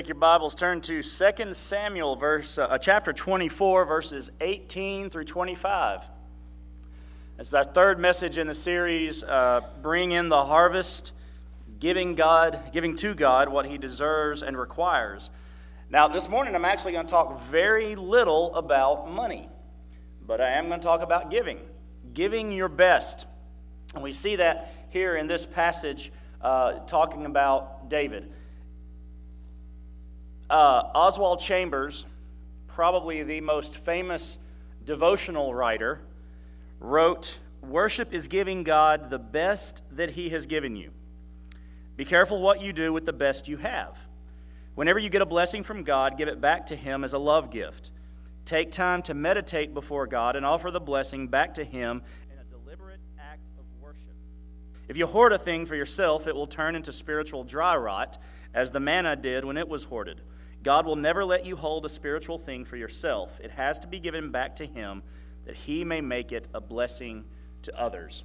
Take your Bibles, turn to 2 Samuel, verse, uh, chapter 24, verses 18 through 25. This is our third message in the series, uh, Bring in the Harvest, giving God, giving to God what He deserves and requires. Now, this morning I'm actually going to talk very little about money, but I am going to talk about giving, giving your best. And we see that here in this passage uh, talking about David. Uh, Oswald Chambers, probably the most famous devotional writer, wrote Worship is giving God the best that He has given you. Be careful what you do with the best you have. Whenever you get a blessing from God, give it back to Him as a love gift. Take time to meditate before God and offer the blessing back to Him in a deliberate act of worship. If you hoard a thing for yourself, it will turn into spiritual dry rot, as the manna did when it was hoarded. God will never let you hold a spiritual thing for yourself. It has to be given back to Him that He may make it a blessing to others.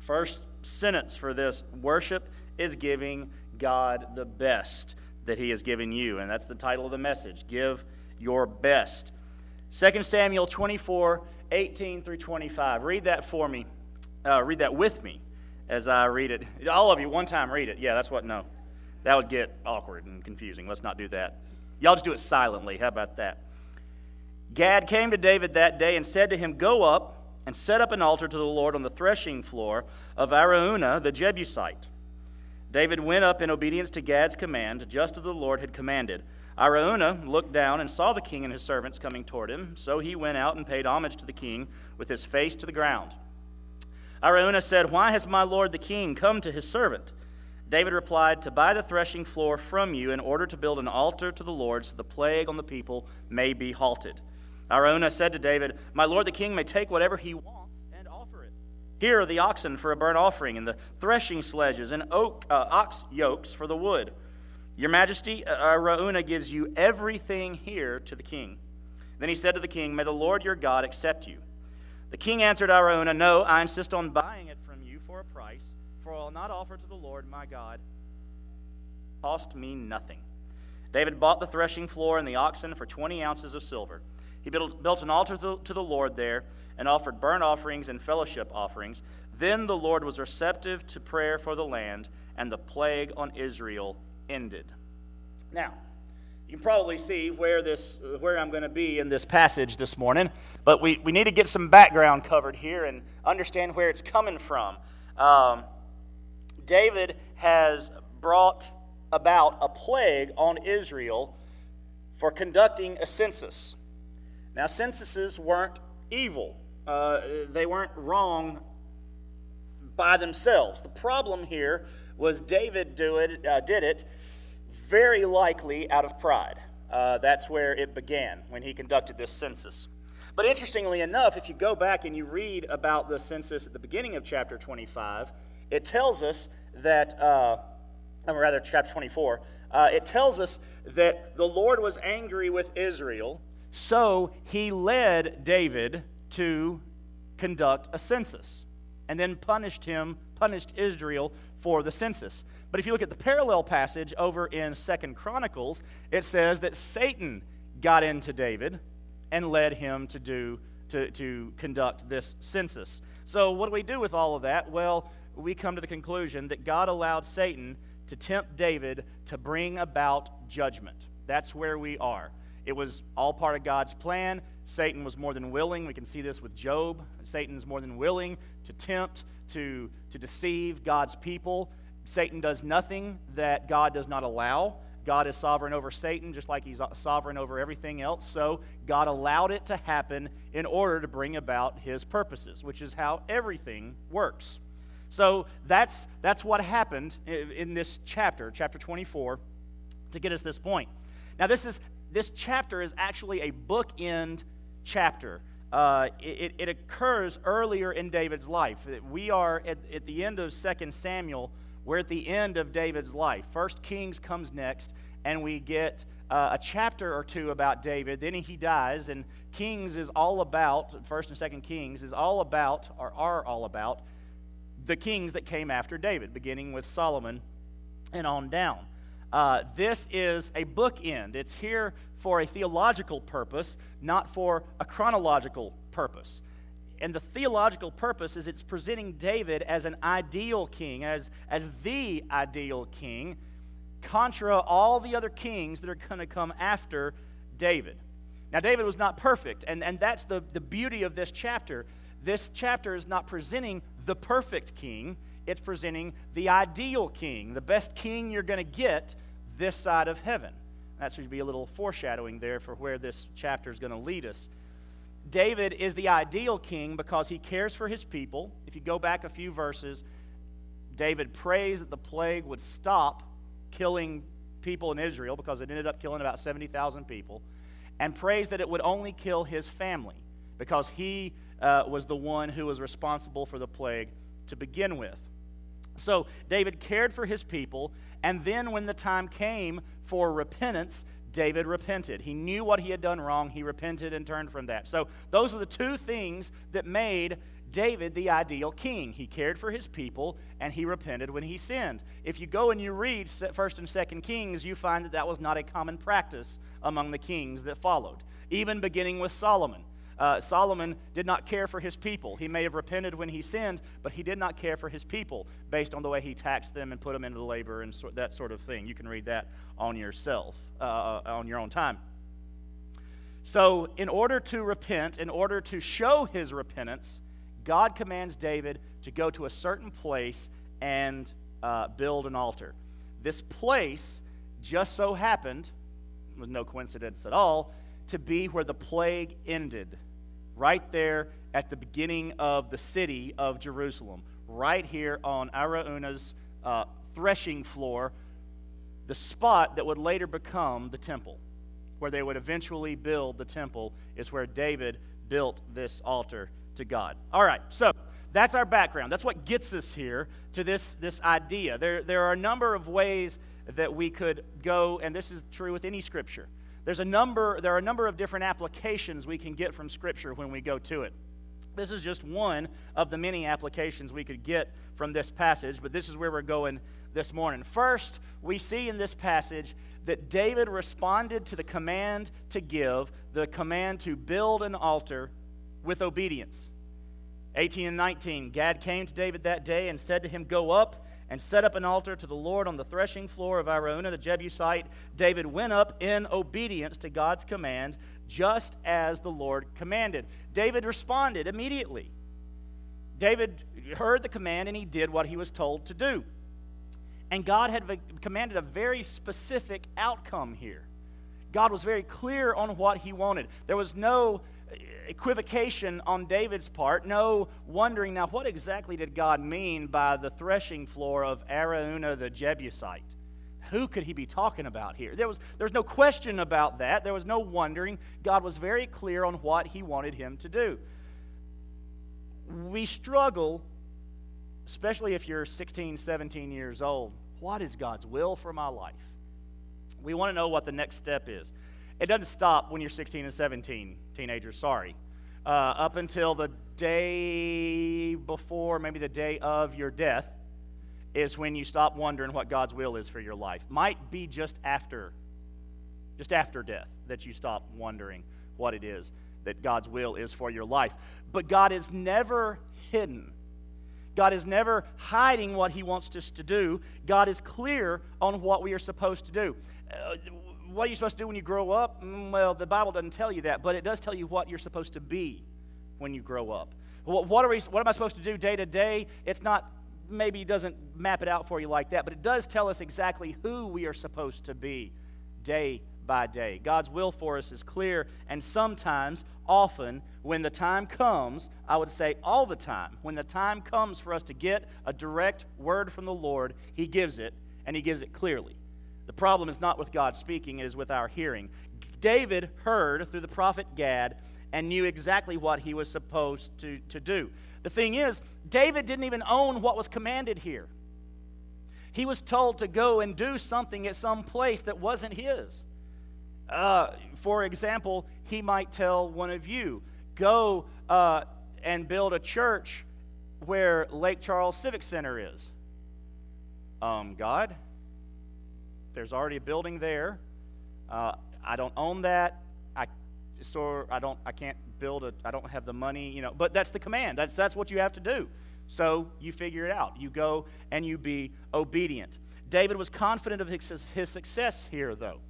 First sentence for this worship is giving God the best that He has given you. And that's the title of the message Give Your Best. 2 Samuel 24 18 through 25. Read that for me. Uh, read that with me as I read it. All of you, one time read it. Yeah, that's what, no. That would get awkward and confusing. Let's not do that. Y'all just do it silently. How about that? Gad came to David that day and said to him, Go up and set up an altar to the Lord on the threshing floor of Araunah the Jebusite. David went up in obedience to Gad's command, just as the Lord had commanded. Araunah looked down and saw the king and his servants coming toward him, so he went out and paid homage to the king with his face to the ground. Araunah said, Why has my lord the king come to his servant? David replied, To buy the threshing floor from you in order to build an altar to the Lord so the plague on the people may be halted. Araunah said to David, My lord the king may take whatever he wants and offer it. Here are the oxen for a burnt offering, and the threshing sledges, and oak, uh, ox yokes for the wood. Your majesty, uh, Araunah gives you everything here to the king. Then he said to the king, May the Lord your God accept you. The king answered Araunah, No, I insist on buying it from you for a price for I will not offer to the Lord my God. Cost me nothing. David bought the threshing floor and the oxen for 20 ounces of silver. He built, an altar to the Lord there and offered burnt offerings and fellowship offerings. Then the Lord was receptive to prayer for the land, and the plague on Israel ended. Now, you can probably see where this where I'm going to be in this passage this morning, but we, we need to get some background covered here and understand where it's coming from. Um, David has brought about a plague on Israel for conducting a census. Now, censuses weren't evil, uh, they weren't wrong by themselves. The problem here was David do it, uh, did it very likely out of pride. Uh, that's where it began when he conducted this census. But interestingly enough, if you go back and you read about the census at the beginning of chapter 25, it tells us that, uh, or rather, chapter 24, uh, it tells us that the Lord was angry with Israel, so he led David to conduct a census and then punished him, punished Israel for the census. But if you look at the parallel passage over in Second Chronicles, it says that Satan got into David and led him to do to, to conduct this census. So what do we do with all of that? Well, we come to the conclusion that God allowed Satan to tempt David to bring about judgment. That's where we are. It was all part of God's plan. Satan was more than willing. We can see this with Job. Satan's more than willing to tempt, to, to deceive God's people. Satan does nothing that God does not allow. God is sovereign over Satan just like he's sovereign over everything else. So God allowed it to happen in order to bring about his purposes, which is how everything works. So that's, that's what happened in this chapter, chapter 24, to get us this point. Now, this, is, this chapter is actually a bookend chapter. Uh, it, it, occurs earlier in David's life. We are at, at the end of 2 Samuel. We're at the end of David's life. First Kings comes next, and we get uh, a chapter or two about David. Then he dies, and Kings is all about, First and Second Kings is all about, or are all about, the kings that came after David, beginning with Solomon and on down. Uh, this is a bookend. It's here for a theological purpose, not for a chronological purpose. And the theological purpose is it's presenting David as an ideal king, as, as the ideal king, contra all the other kings that are going to come after David. Now, David was not perfect, and, and that's the, the beauty of this chapter. This chapter is not presenting the perfect king, it's presenting the ideal king, the best king you're going to get this side of heaven. That should be a little foreshadowing there for where this chapter is going to lead us. David is the ideal king because he cares for his people. If you go back a few verses, David prays that the plague would stop killing people in Israel because it ended up killing about 70,000 people, and prays that it would only kill his family because he uh, was the one who was responsible for the plague to begin with. So David cared for his people, and then when the time came for repentance, David repented. He knew what he had done wrong. He repented and turned from that. So those are the two things that made David the ideal king. He cared for his people and he repented when he sinned. If you go and you read 1st and 2nd Kings, you find that that was not a common practice among the kings that followed, even beginning with Solomon. Uh, Solomon did not care for his people. He may have repented when he sinned, but he did not care for his people based on the way he taxed them and put them into labor and so, that sort of thing. You can read that on yourself, uh, uh, on your own time. So, in order to repent, in order to show his repentance, God commands David to go to a certain place and uh, build an altar. This place just so happened, was no coincidence at all, to be where the plague ended right there at the beginning of the city of Jerusalem, right here on Araunah's uh, threshing floor, the spot that would later become the temple, where they would eventually build the temple, is where David built this altar to God. All right, so that's our background. That's what gets us here to this, this idea. There, there are a number of ways that we could go, and this is true with any scripture. There's a number, there are a number of different applications we can get from Scripture when we go to it. This is just one of the many applications we could get from this passage, but this is where we're going this morning. First, we see in this passage that David responded to the command to give, the command to build an altar, with obedience. 18 and 19 Gad came to David that day and said to him, Go up and set up an altar to the Lord on the threshing floor of Araunah the Jebusite, David went up in obedience to God's command, just as the Lord commanded. David responded immediately. David heard the command and he did what he was told to do. And God had commanded a very specific outcome here. God was very clear on what he wanted. There was no equivocation on David's part, no wondering now what exactly did God mean by the threshing floor of Araunah the Jebusite? Who could he be talking about here? There was, there was no question about that. There was no wondering. God was very clear on what he wanted him to do. We struggle, especially if you're 16, 17 years old. What is God's will for my life? We want to know what the next step is. It doesn't stop when you're 16 and 17, teenagers, sorry. Uh, up until the day before, maybe the day of your death, is when you stop wondering what God's will is for your life. Might be just after, just after death, that you stop wondering what it is that God's will is for your life. But God is never hidden. God is never hiding what He wants us to do. God is clear on what we are supposed to do. Uh, what are you supposed to do when you grow up? Mm, well, the Bible doesn't tell you that, but it does tell you what you're supposed to be when you grow up. What, what, are we, what am I supposed to do day to day? It's not, maybe it doesn't map it out for you like that, but it does tell us exactly who we are supposed to be day by day. God's will for us is clear, and sometimes, often, when the time comes, I would say all the time, when the time comes for us to get a direct word from the Lord, He gives it, and He gives it clearly. The problem is not with God speaking, it is with our hearing. David heard through the prophet Gad and knew exactly what he was supposed to, to do. The thing is, David didn't even own what was commanded here. He was told to go and do something at some place that wasn't his. Uh, for example, he might tell one of you, go uh, and build a church where Lake Charles Civic Center is. Um, God, there's already a building there. Uh, I don't own that. I so I don't I can't build a I don't have the money, you know. But that's the command. That's that's what you have to do. So you figure it out. You go and you be obedient. David was confident of his, his success here, though.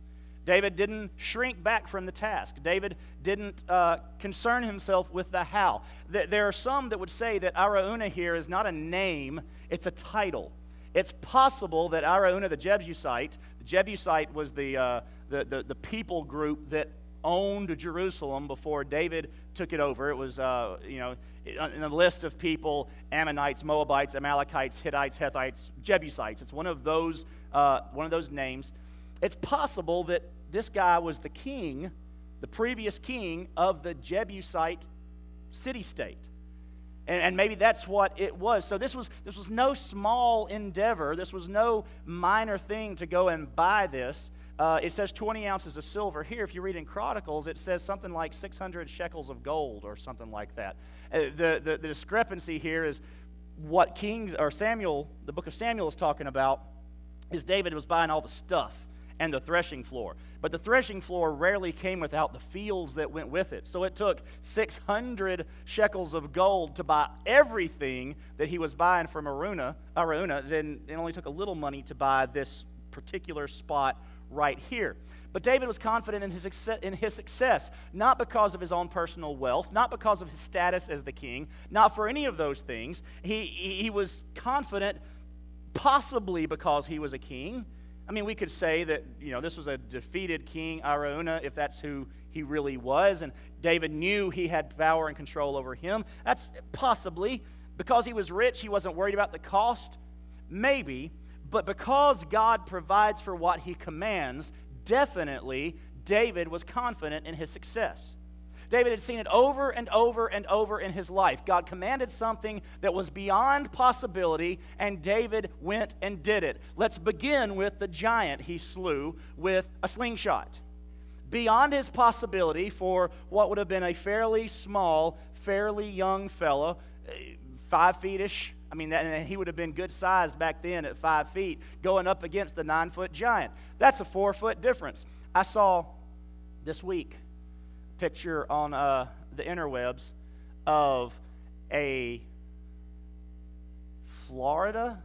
David didn't shrink back from the task. David didn't uh, concern himself with the how. There are some that would say that Araunah here is not a name, it's a title. It's possible that Araunah the Jebusite, the Jebusite was the, uh, the, the, the, people group that owned Jerusalem before David took it over. It was, uh, you know, in the list of people Ammonites, Moabites, Amalekites, Hittites, Hethites, Jebusites. It's one of those, uh, one of those names. It's possible that this guy was the king, the previous king of the Jebusite city state. And, and, maybe that's what it was. So this was, this was no small endeavor. This was no minor thing to go and buy this. Uh, it says 20 ounces of silver. Here, if you read in Chronicles, it says something like 600 shekels of gold or something like that. Uh, the, the, the discrepancy here is what Kings or Samuel, the book of Samuel is talking about, is David was buying all the stuff and the threshing floor. But the threshing floor rarely came without the fields that went with it. So it took 600 shekels of gold to buy everything that he was buying from Araunah. Araunah. Then it only took a little money to buy this particular spot right here. But David was confident in his, in his success, not because of his own personal wealth, not because of his status as the king, not for any of those things. He, he was confident possibly because he was a king I mean, we could say that, you know, this was a defeated king, Araunah, if that's who he really was, and David knew he had power and control over him. That's possibly because he was rich, he wasn't worried about the cost. Maybe. But because God provides for what he commands, definitely David was confident in his success. David had seen it over and over and over in his life. God commanded something that was beyond possibility, and David went and did it. Let's begin with the giant he slew with a slingshot. Beyond his possibility for what would have been a fairly small, fairly young fellow, eh, five feet ish. I mean, that, he would have been good sized back then at five feet, going up against the nine foot giant. That's a four foot difference. I saw this week picture on uh, the interwebs of a Florida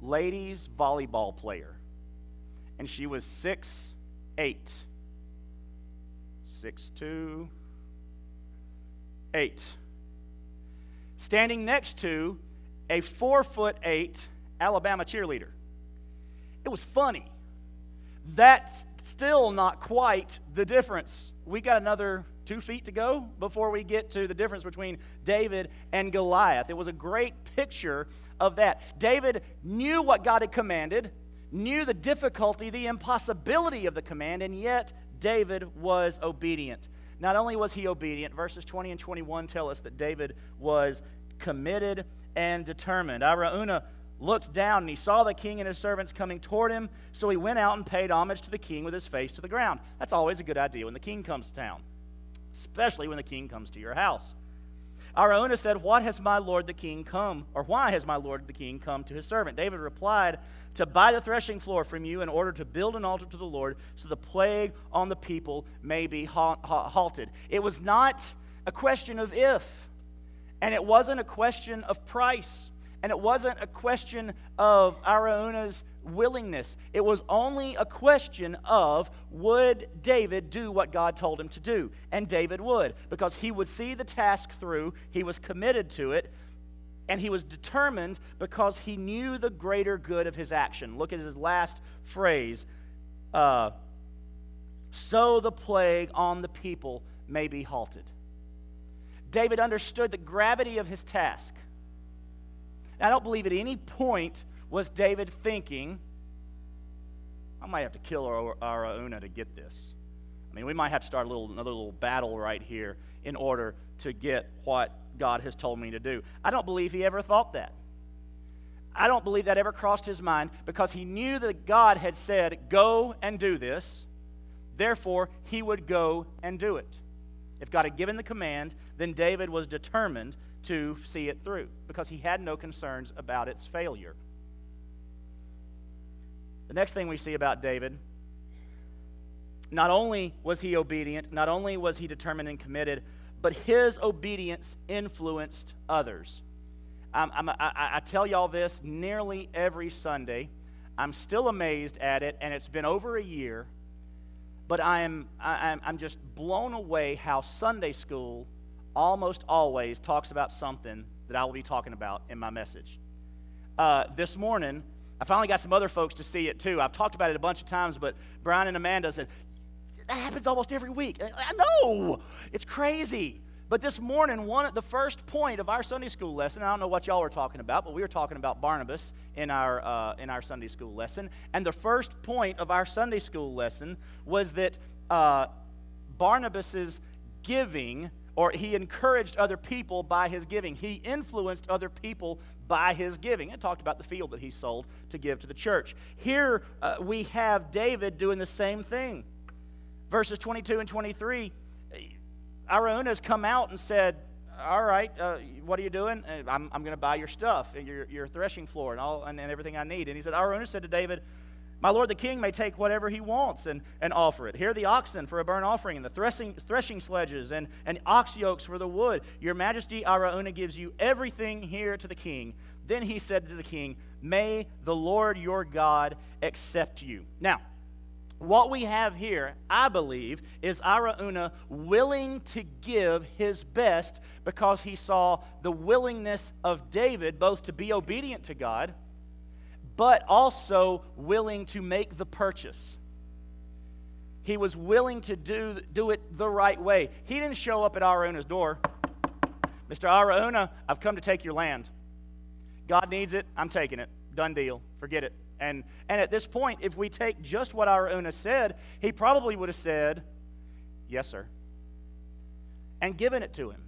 ladies volleyball player. And she was six eight, six two, eight. Standing next to a four foot eight Alabama cheerleader. It was funny. That's still not quite the difference. We got another two feet to go before we get to the difference between David and Goliath. It was a great picture of that. David knew what God had commanded, knew the difficulty, the impossibility of the command, and yet David was obedient. Not only was he obedient, verses 20 and 21 tell us that David was committed and determined. Araunah looked down and he saw the king and his servants coming toward him. So he went out and paid homage to the king with his face to the ground. That's always a good idea when the king comes to town, especially when the king comes to your house. Araunah said, What has my lord the king come, or why has my lord the king come to his servant? David replied, To buy the threshing floor from you in order to build an altar to the Lord, so the plague on the people may be halted. It was not a question of if, and it wasn't a question of price. And it wasn't a question of Araunah's willingness. It was only a question of would David do what God told him to do? And David would, because he would see the task through, he was committed to it, and he was determined because he knew the greater good of his action. Look at his last phrase uh, so the plague on the people may be halted. David understood the gravity of his task. I don't believe at any point was David thinking, I might have to kill Araunah to get this. I mean, we might have to start a little, another little battle right here in order to get what God has told me to do. I don't believe he ever thought that. I don't believe that ever crossed his mind because he knew that God had said, Go and do this. Therefore, he would go and do it. If God had given the command, then David was determined to see it through because he had no concerns about its failure. The next thing we see about David not only was he obedient, not only was he determined and committed, but his obedience influenced others. I'm, I'm, I, I tell y'all this nearly every Sunday. I'm still amazed at it, and it's been over a year, but I am, I, I'm, I'm just blown away how Sunday school almost always talks about something that I will be talking about in my message. Uh, this morning, I finally got some other folks to see it too. I've talked about it a bunch of times, but Brian and Amanda said, that happens almost every week. I know. It's crazy. But this morning, one the first point of our Sunday school lesson, I don't know what y'all were talking about, but we were talking about Barnabas in our, uh, in our Sunday school lesson. And the first point of our Sunday school lesson was that uh, Barnabas's giving, or he encouraged other people by his giving. He influenced other people by his giving. And talked about the field that he sold to give to the church. Here uh, we have David doing the same thing verses 22 and 23, Araunah has come out and said, all right, uh, what are you doing? Uh, I'm, I'm going to buy your stuff, your, your threshing floor, and, all, and, and everything I need. And he said, Araunah said to David, My lord the king may take whatever he wants and, and offer it. Here are the oxen for a burnt offering, and the threshing, threshing sledges, and, and ox yokes for the wood. Your majesty, Araunah gives you everything here to the king. Then he said to the king, May the Lord your God accept you. Now, what we have here, I believe, is Araunah willing to give his best because he saw the willingness of David both to be obedient to God, but also willing to make the purchase. He was willing to do, do it the right way. He didn't show up at Araunah's door. Mr. Araunah, I've come to take your land. God needs it. I'm taking it. Done deal. Forget it. And, and at this point, if we take just what Araunah said, he probably would have said, Yes, sir, and given it to him.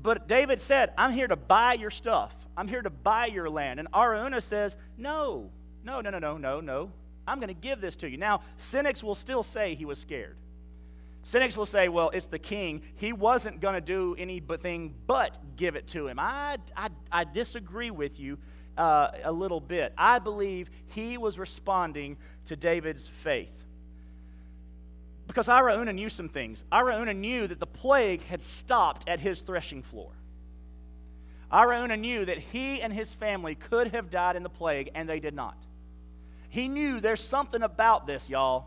But David said, I'm here to buy your stuff. I'm here to buy your land. And Araunah says, No, no, no, no, no, no, no. I'm going to give this to you. Now, cynics will still say he was scared. Cynics will say, well, it's the king. He wasn't going to do anything but give it to him. I, I, I disagree with you uh, a little bit. I believe he was responding to David's faith. Because Araunah knew some things. Araunah knew that the plague had stopped at his threshing floor. Araunah knew that he and his family could have died in the plague, and they did not. He knew there's something about this, y'all.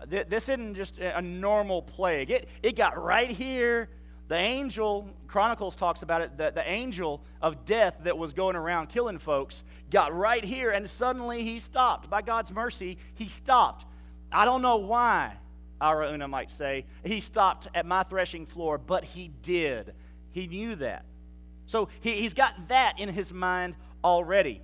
Uh, this isn't just a normal plague. It, it got right here the angel, Chronicles talks about it, the, the angel of death that was going around killing folks got right here and suddenly he stopped. By God's mercy, he stopped. I don't know why, Araunah might say. He stopped at my threshing floor, but he did. He knew that. So he, he's got that in his mind already.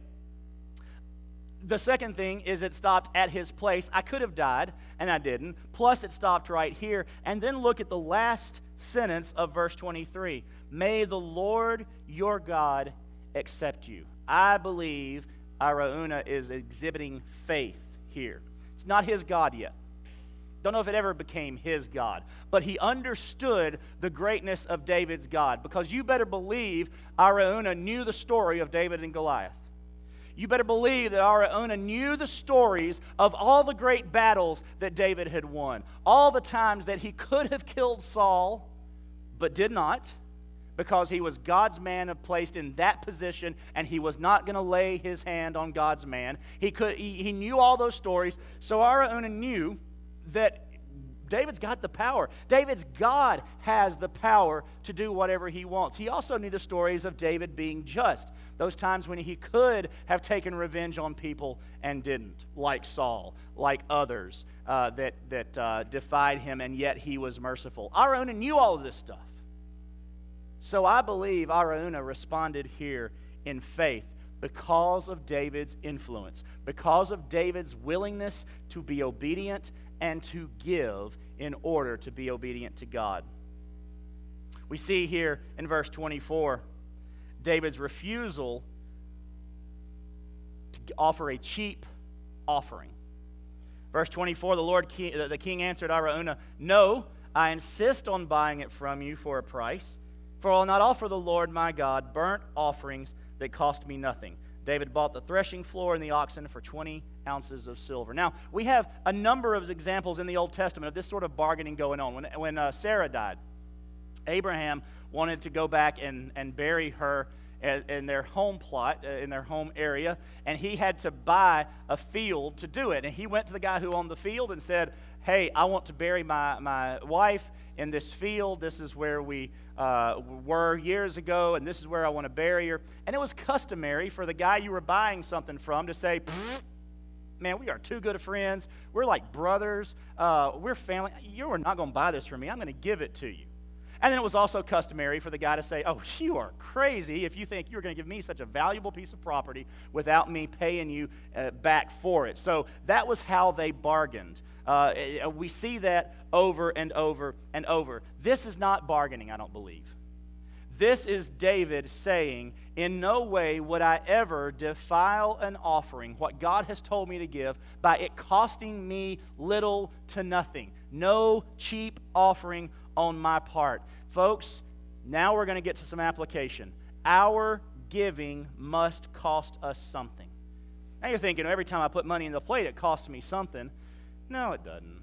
The second thing is it stopped at his place. I could have died, and I didn't. Plus, it stopped right here. And then look at the last sentence of verse 23 May the Lord your God accept you. I believe Araunah is exhibiting faith here. It's not his God yet. Don't know if it ever became his God, but he understood the greatness of David's God because you better believe Araunah knew the story of David and Goliath you better believe that Araunah knew the stories of all the great battles that David had won, all the times that he could have killed Saul, but did not because he was God's man placed in that position and he was not going to lay his hand on God's man. He, could, he, he knew all those stories. So Araunah knew that David's got the power. David's God has the power to do whatever he wants. He also knew the stories of David being just, those times when he could have taken revenge on people and didn't, like Saul, like others uh, that, that uh, defied him, and yet he was merciful. Araunah knew all of this stuff. So I believe Araunah responded here in faith because of David's influence, because of David's willingness to be obedient and to give in order to be obedient to God. We see here in verse 24 David's refusal to offer a cheap offering. Verse 24 the Lord the king answered Araunah, "No, I insist on buying it from you for a price, for I will not offer the Lord my God burnt offerings that cost me nothing." David bought the threshing floor and the oxen for 20 ounces of silver. Now, we have a number of examples in the Old Testament of this sort of bargaining going on. When, when uh, Sarah died, Abraham wanted to go back and, and bury her in their home plot, uh, in their home area, and he had to buy a field to do it. And he went to the guy who owned the field and said, Hey, I want to bury my, my wife in this field. This is where we uh, were years ago, and this is where I want to bury her. And it was customary for the guy you were buying something from to say, Man, we are too good of friends. We're like brothers. Uh, we're family. You are not going to buy this from me. I'm going to give it to you. And then it was also customary for the guy to say, Oh, you are crazy if you think you're going to give me such a valuable piece of property without me paying you uh, back for it. So that was how they bargained. Uh, uh, we see that over and over and over. This is not bargaining, I don't believe. This is David saying, In no way would I ever defile an offering, what God has told me to give, by it costing me little to nothing. No cheap offering on my part. Folks, now we're going to get to some application. Our giving must cost us something. Now you're thinking, every time I put money in the plate, it costs me something. No, it doesn't.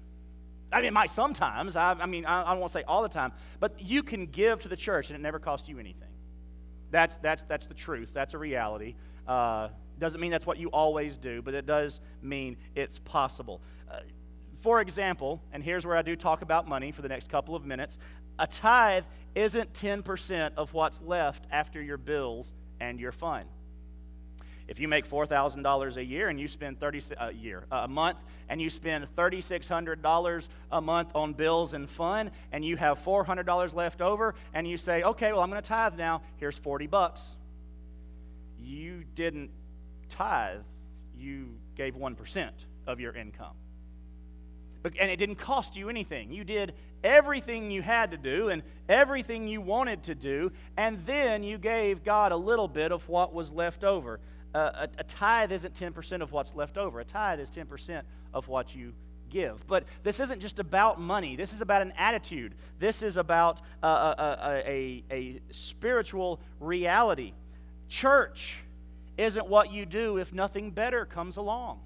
I mean, it might sometimes. I, I mean, I, I don't want to say all the time, but you can give to the church and it never costs you anything. That's, that's, that's the truth. That's a reality. Uh, doesn't mean that's what you always do, but it does mean it's possible. Uh, for example, and here's where I do talk about money for the next couple of minutes a tithe isn't 10% of what's left after your bills and your fund. If you make $4,000 a year and you spend 30 uh, a year, uh, a month, and you spend $3,600 a month on bills and fun, and you have $400 left over, and you say, okay, well, I'm going to tithe now. Here's 40 bucks. You didn't tithe. You gave 1% of your income and it didn't cost you anything. You did everything you had to do and everything you wanted to do, and then you gave God a little bit of what was left over. Uh, a, a tithe isn't 10% of what's left over, a tithe is 10% of what you give. But this isn't just about money. This is about an attitude. This is about uh, a, a, a, spiritual reality. Church isn't what you do if nothing better comes along.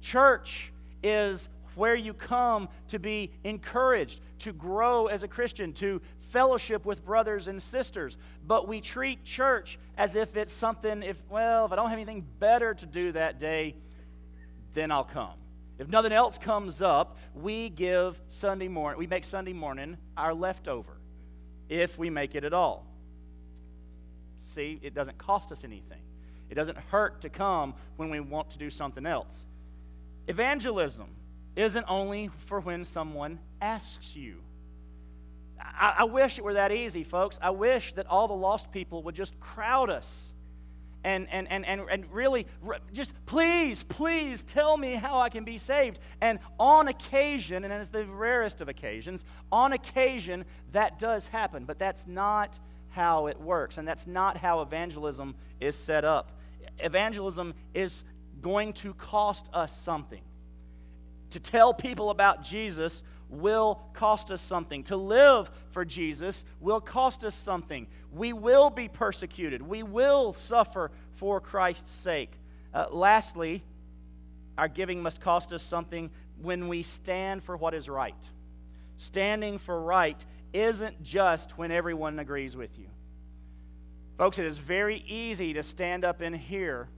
Church is where you come to be encouraged, to grow as a Christian, to fellowship with brothers and sisters. But we treat church as if it's something, if, well, if I don't have anything better to do that day, then I'll come. If nothing else comes up, we give Sunday morning, we make Sunday morning our leftover, if we make it at all. See, it doesn't cost us anything. It doesn't hurt to come when we want to do something else. Evangelism isn't only for when someone asks you. I, I, wish it were that easy, folks. I wish that all the lost people would just crowd us and, and, and, and, and really just please, please tell me how I can be saved. And on occasion, and it's the rarest of occasions, on occasion that does happen, but that's not how it works, and that's not how evangelism is set up. Evangelism is going to cost us something. To tell people about Jesus will cost us something. To live for Jesus will cost us something. We will be persecuted. We will suffer for Christ's sake. Uh, lastly, our giving must cost us something when we stand for what is right. Standing for right isn't just when everyone agrees with you. Folks, it is very easy to stand up in here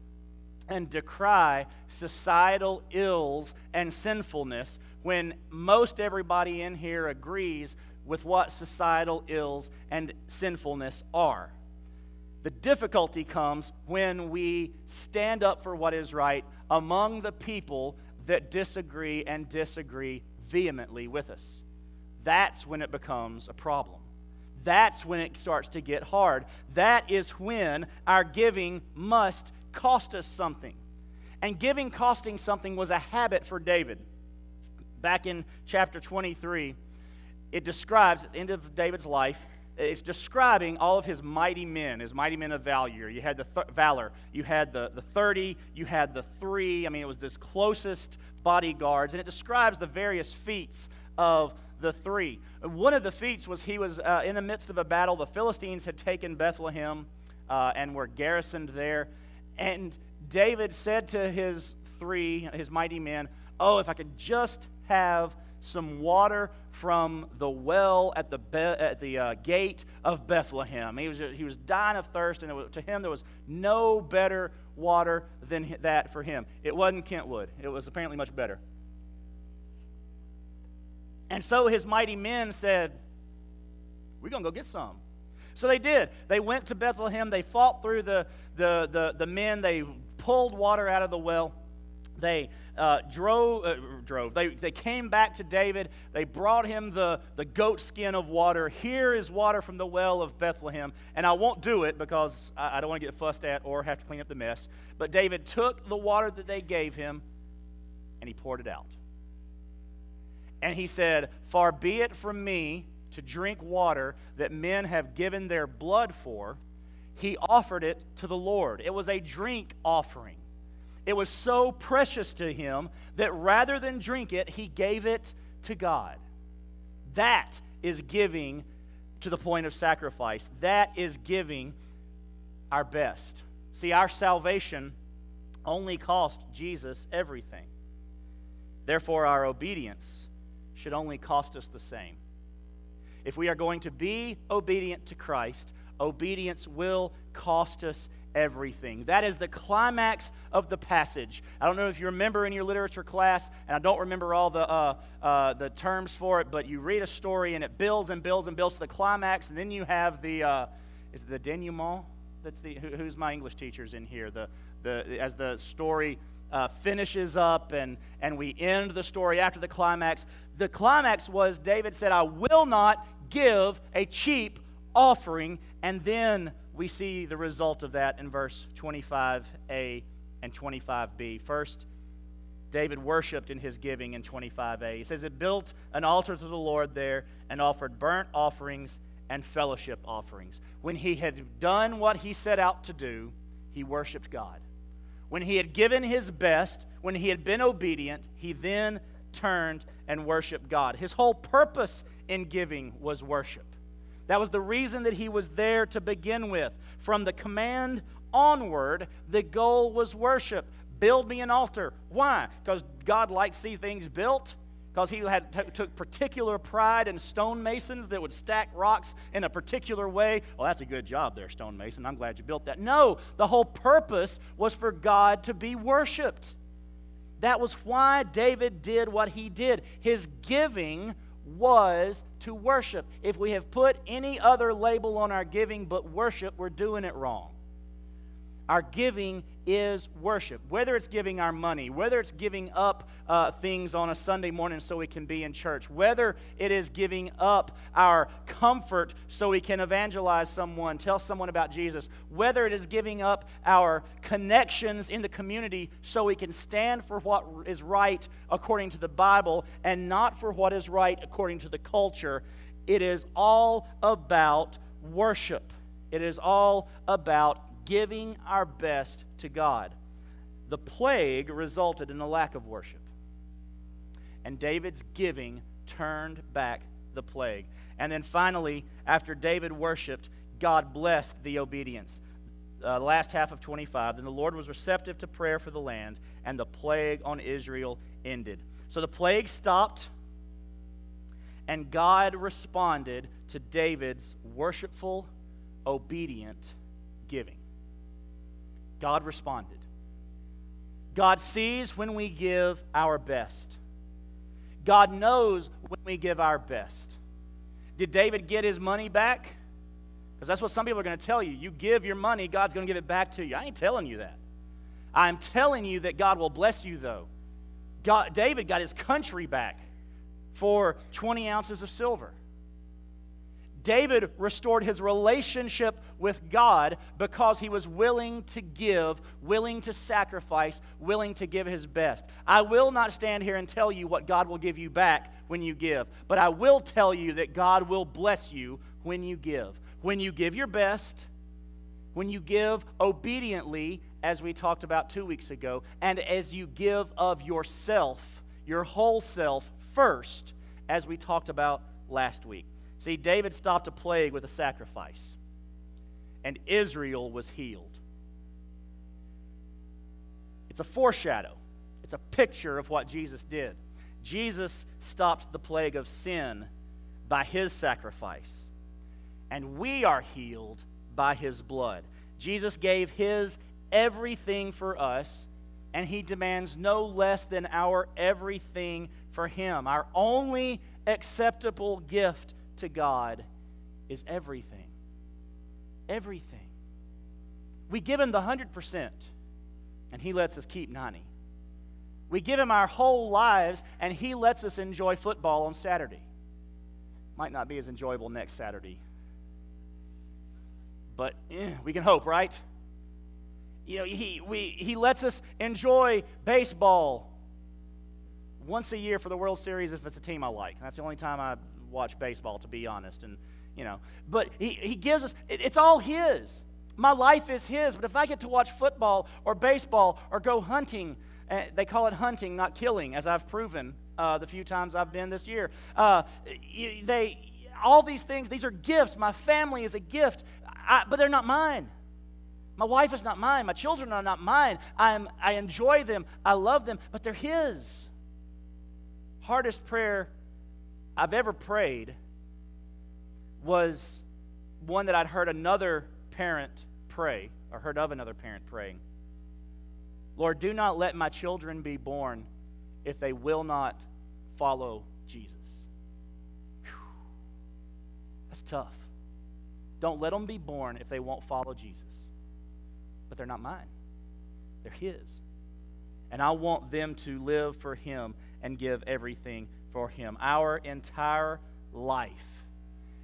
and decry societal ills and sinfulness when most everybody in here agrees with what societal ills and sinfulness are. The difficulty comes when we stand up for what is right among the people that disagree and disagree vehemently with us. That's when it becomes a problem. That's when it starts to get hard. That is when our giving must cost us something. And giving costing something was a habit for David. Back in chapter 23, it describes, at the end of David's life, it's describing all of his mighty men, his mighty men of valor. You had the th- valor, you had the, the 30, you had the three. I mean, it was this closest bodyguards, and it describes the various feats of the three. One of the feats was he was uh, in the midst of a battle. The Philistines had taken Bethlehem uh, and were garrisoned there And David said to his three, his mighty men, Oh, if I could just have some water from the well at the, be- at the uh, gate of Bethlehem. He was, he was dying of thirst, and was, to him there was no better water than that for him. It wasn't Kentwood, it was apparently much better. And so his mighty men said, We're going to go get some. So they did. They went to Bethlehem. They fought through the, the, the, the men. They pulled water out of the well. They uh, drove, uh, drove. They, they came back to David. They brought him the, the goat skin of water. Here is water from the well of Bethlehem. And I won't do it because I, I don't want to get fussed at or have to clean up the mess. But David took the water that they gave him and he poured it out. And he said, Far be it from me to drink water that men have given their blood for. He offered it to the Lord. It was a drink offering. It was so precious to him that rather than drink it, he gave it to God. That is giving to the point of sacrifice. That is giving our best. See, our salvation only cost Jesus everything. Therefore, our obedience should only cost us the same. If we are going to be obedient to Christ, obedience will cost us everything. That is the climax of the passage. I don't know if you remember in your literature class, and I don't remember all the, uh, uh, the terms for it, but you read a story and it builds and builds and builds to the climax, and then you have the, uh, is the denouement? That's the, who, who's my English teachers in here? The, the, as the story uh, finishes up and, and we end the story after the climax. The climax was David said, I will not give a cheap offering. And then we see the result of that in verse 25a and 25b. First, David worshiped in his giving in 25a. He says, It built an altar to the Lord there and offered burnt offerings and fellowship offerings. When he had done what he set out to do, he worshiped God. When he had given his best, when he had been obedient, he then turned and worshiped God. His whole purpose in giving was worship. That was the reason that he was there to begin with. From the command onward, the goal was worship. Build me an altar. Why? Because God likes to see things built. Because he had t- took particular pride in stonemasons that would stack rocks in a particular way. Well, that's a good job there, stonemason. I'm glad you built that. No, the whole purpose was for God to be worshiped. That was why David did what he did. His giving was to worship. If we have put any other label on our giving but worship, we're doing it wrong. Our giving is worship. Whether it's giving our money, whether it's giving up uh, things on a Sunday morning so we can be in church, whether it is giving up our comfort so we can evangelize someone, tell someone about Jesus, whether it is giving up our connections in the community so we can stand for what is right according to the Bible and not for what is right according to the culture, it is all about worship. It is all about giving our best to God. The plague resulted in a lack of worship. And David's giving turned back the plague. And then finally, after David worshiped, God blessed the obedience. Uh, last half of 25. Then the Lord was receptive to prayer for the land, and the plague on Israel ended. So the plague stopped, and God responded to David's worshipful, obedient giving. God responded. God sees when we give our best. God knows when we give our best. Did David get his money back? Because that's what some people are going to tell you. You give your money, God's going to give it back to you. I ain't telling you that. I'm telling you that God will bless you, though. God, David got his country back for 20 ounces of silver. David restored his relationship with God because he was willing to give, willing to sacrifice, willing to give his best. I will not stand here and tell you what God will give you back when you give, but I will tell you that God will bless you when you give. When you give your best, when you give obediently, as we talked about two weeks ago, and as you give of yourself, your whole self first, as we talked about last week. See, David stopped a plague with a sacrifice, and Israel was healed. It's a foreshadow, it's a picture of what Jesus did. Jesus stopped the plague of sin by his sacrifice, and we are healed by his blood. Jesus gave his everything for us, and he demands no less than our everything for him. Our only acceptable gift to God is everything. Everything. We give him the 100%, and he lets us keep 90. We give him our whole lives, and he lets us enjoy football on Saturday. Might not be as enjoyable next Saturday, but eh, we can hope, right? You know, he, we, he lets us enjoy baseball once a year for the World Series if it's a team I like. That's the only time I watch baseball, to be honest. And, you know, but he, he gives us, it, it's all his. My life is his. But if I get to watch football or baseball or go hunting, uh, they call it hunting, not killing, as I've proven uh, the few times I've been this year. Uh, they, all these things, these are gifts. My family is a gift, I, but they're not mine. My wife is not mine. My children are not mine. I'm, I enjoy them. I love them, but they're His. Hardest prayer I've ever prayed was one that I'd heard another parent pray, or heard of another parent praying. Lord, do not let my children be born if they will not follow Jesus. Whew. That's tough. Don't let them be born if they won't follow Jesus. But they're not mine, they're His. And I want them to live for Him and give everything for Him. Our entire life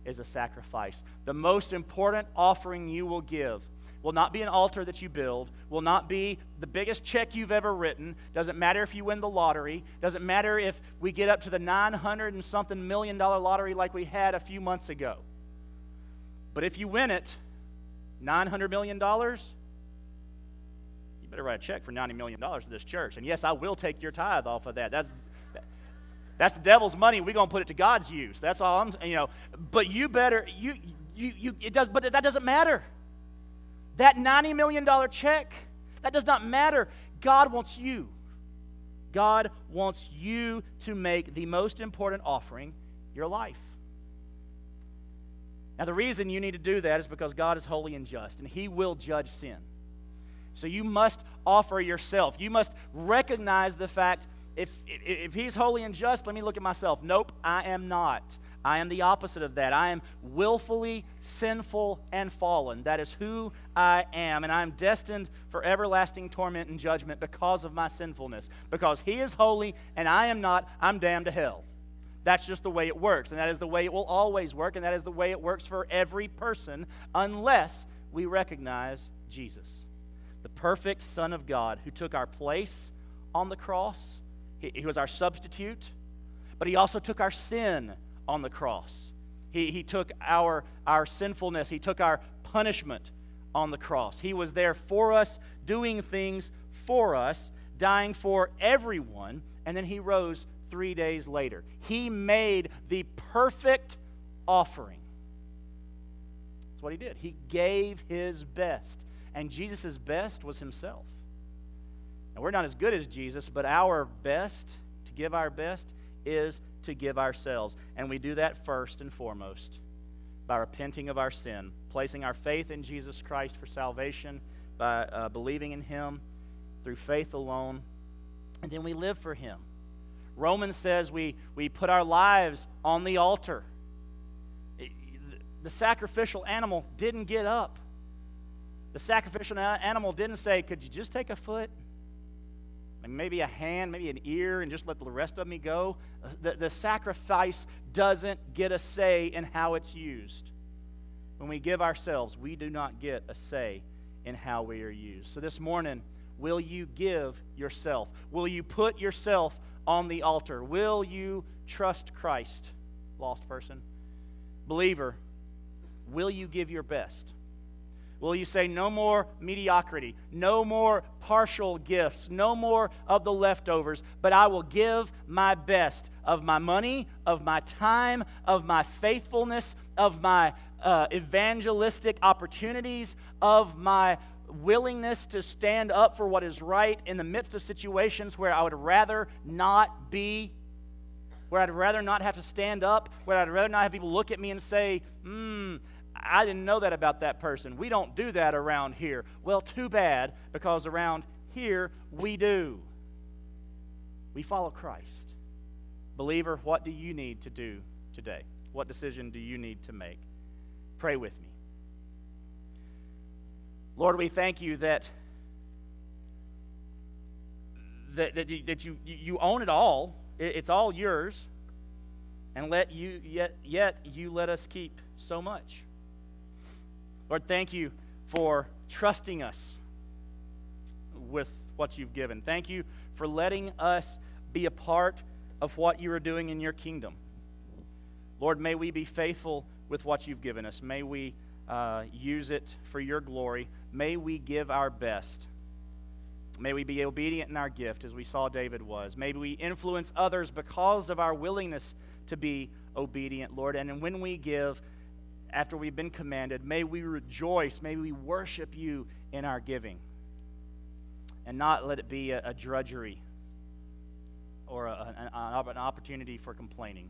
is a sacrifice. The most important offering you will give will not be an altar that you build, will not be the biggest check you've ever written. Doesn't matter if you win the lottery, doesn't matter if we get up to the 900 and something million dollar lottery like we had a few months ago. But if you win it, $900 million, you better write a check for $90 million to this church. And yes, I will take your tithe off of that. That's, that's the devil's money. We're going to put it to God's use. That's all I'm, you know. But you better, you, you, you, it does, but that doesn't matter. That $90 million check, that does not matter. God wants you. God wants you to make the most important offering your life. Now, the reason you need to do that is because God is holy and just, and He will judge sin. So you must offer yourself. You must recognize the fact if, if He's holy and just, let me look at myself. Nope, I am not. I am the opposite of that. I am willfully sinful and fallen. That is who I am. And I am destined for everlasting torment and judgment because of my sinfulness. Because He is holy and I am not, I'm damned to hell. That's just the way it works. And that is the way it will always work. And that is the way it works for every person unless we recognize Jesus, the perfect Son of God who took our place on the cross. He, he was our substitute, but He also took our sin on the cross. He, he took our, our sinfulness, He took our punishment on the cross. He was there for us, doing things for us, dying for everyone, and then He rose three days later. He made the perfect offering. That's what He did. He gave His best, and Jesus' best was Himself. And we're not as good as Jesus, but our best, to give our best, is to give ourselves. And we do that first and foremost by repenting of our sin, placing our faith in Jesus Christ for salvation, by uh, believing in Him through faith alone, and then we live for Him. Romans says we, we put our lives on the altar. The sacrificial animal didn't get up. The sacrificial animal didn't say, Could you just take a foot? Maybe a hand, maybe an ear, and just let the rest of me go. The, the sacrifice doesn't get a say in how it's used. When we give ourselves, we do not get a say in how we are used. So this morning, will you give yourself? Will you put yourself on the altar? Will you trust Christ, lost person? Believer, will you give your best? Will you say, no more mediocrity, no more partial gifts, no more of the leftovers, but I will give my best of my money, of my time, of my faithfulness, of my uh, evangelistic opportunities, of my willingness to stand up for what is right in the midst of situations where I would rather not be, where I'd rather not have to stand up, where I'd rather not have people look at me and say, hmm, I didn't know that about that person. We don't do that around here. Well, too bad, because around here we do. We follow Christ. Believer, what do you need to do today? What decision do you need to make? Pray with me. Lord, we thank you that, that, that, you, that you, you own it all. it's all yours. And let you yet, yet you let us keep so much. Lord, thank you for trusting us with what you've given. Thank you for letting us be a part of what you are doing in your kingdom. Lord, may we be faithful with what you've given us. May we uh, use it for your glory. May we give our best. May we be obedient in our gift as we saw David was. May we influence others because of our willingness to be obedient, Lord. And when we give, after we've been commanded, may we rejoice. May we worship you in our giving and not let it be a, a drudgery or a, an, an opportunity for complaining.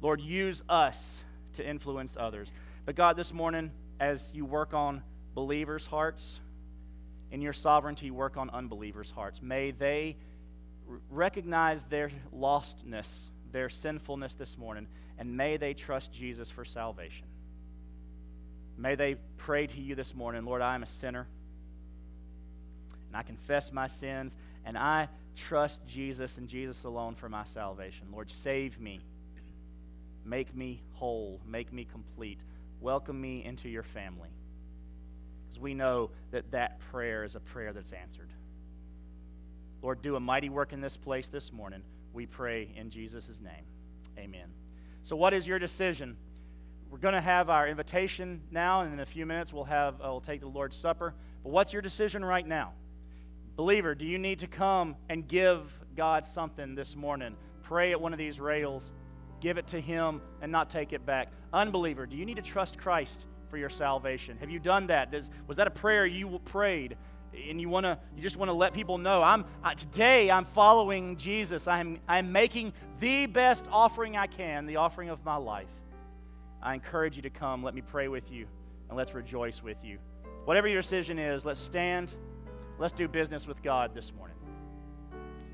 Lord, use us to influence others. But God, this morning, as you work on believers' hearts, in your sovereignty, work on unbelievers' hearts. May they recognize their lostness, their sinfulness this morning, and may they trust Jesus for salvation. May they pray to you this morning, Lord, I am a sinner, and I confess my sins, and I trust Jesus and Jesus alone for my salvation. Lord, save me. Make me whole. Make me complete. Welcome me into your family. Because we know that that prayer is a prayer that's answered. Lord, do a mighty work in this place this morning. We pray in Jesus' name. Amen. So, what is your decision? We're going to have our invitation now, and in a few minutes we'll have uh, we'll take the Lord's Supper. But what's your decision right now? Believer, do you need to come and give God something this morning? Pray at one of these rails give it to Him, and not take it back. Unbeliever, do you need to trust Christ for your salvation? Have you done that? Does, was that a prayer you prayed? And you want to, you just want to let people know, I'm I, today. I'm following Jesus. I'm I'm making the best offering I can, the offering of my life. I encourage you to come. Let me pray with you, and let's rejoice with you. Whatever your decision is, let's stand. Let's do business with God this morning.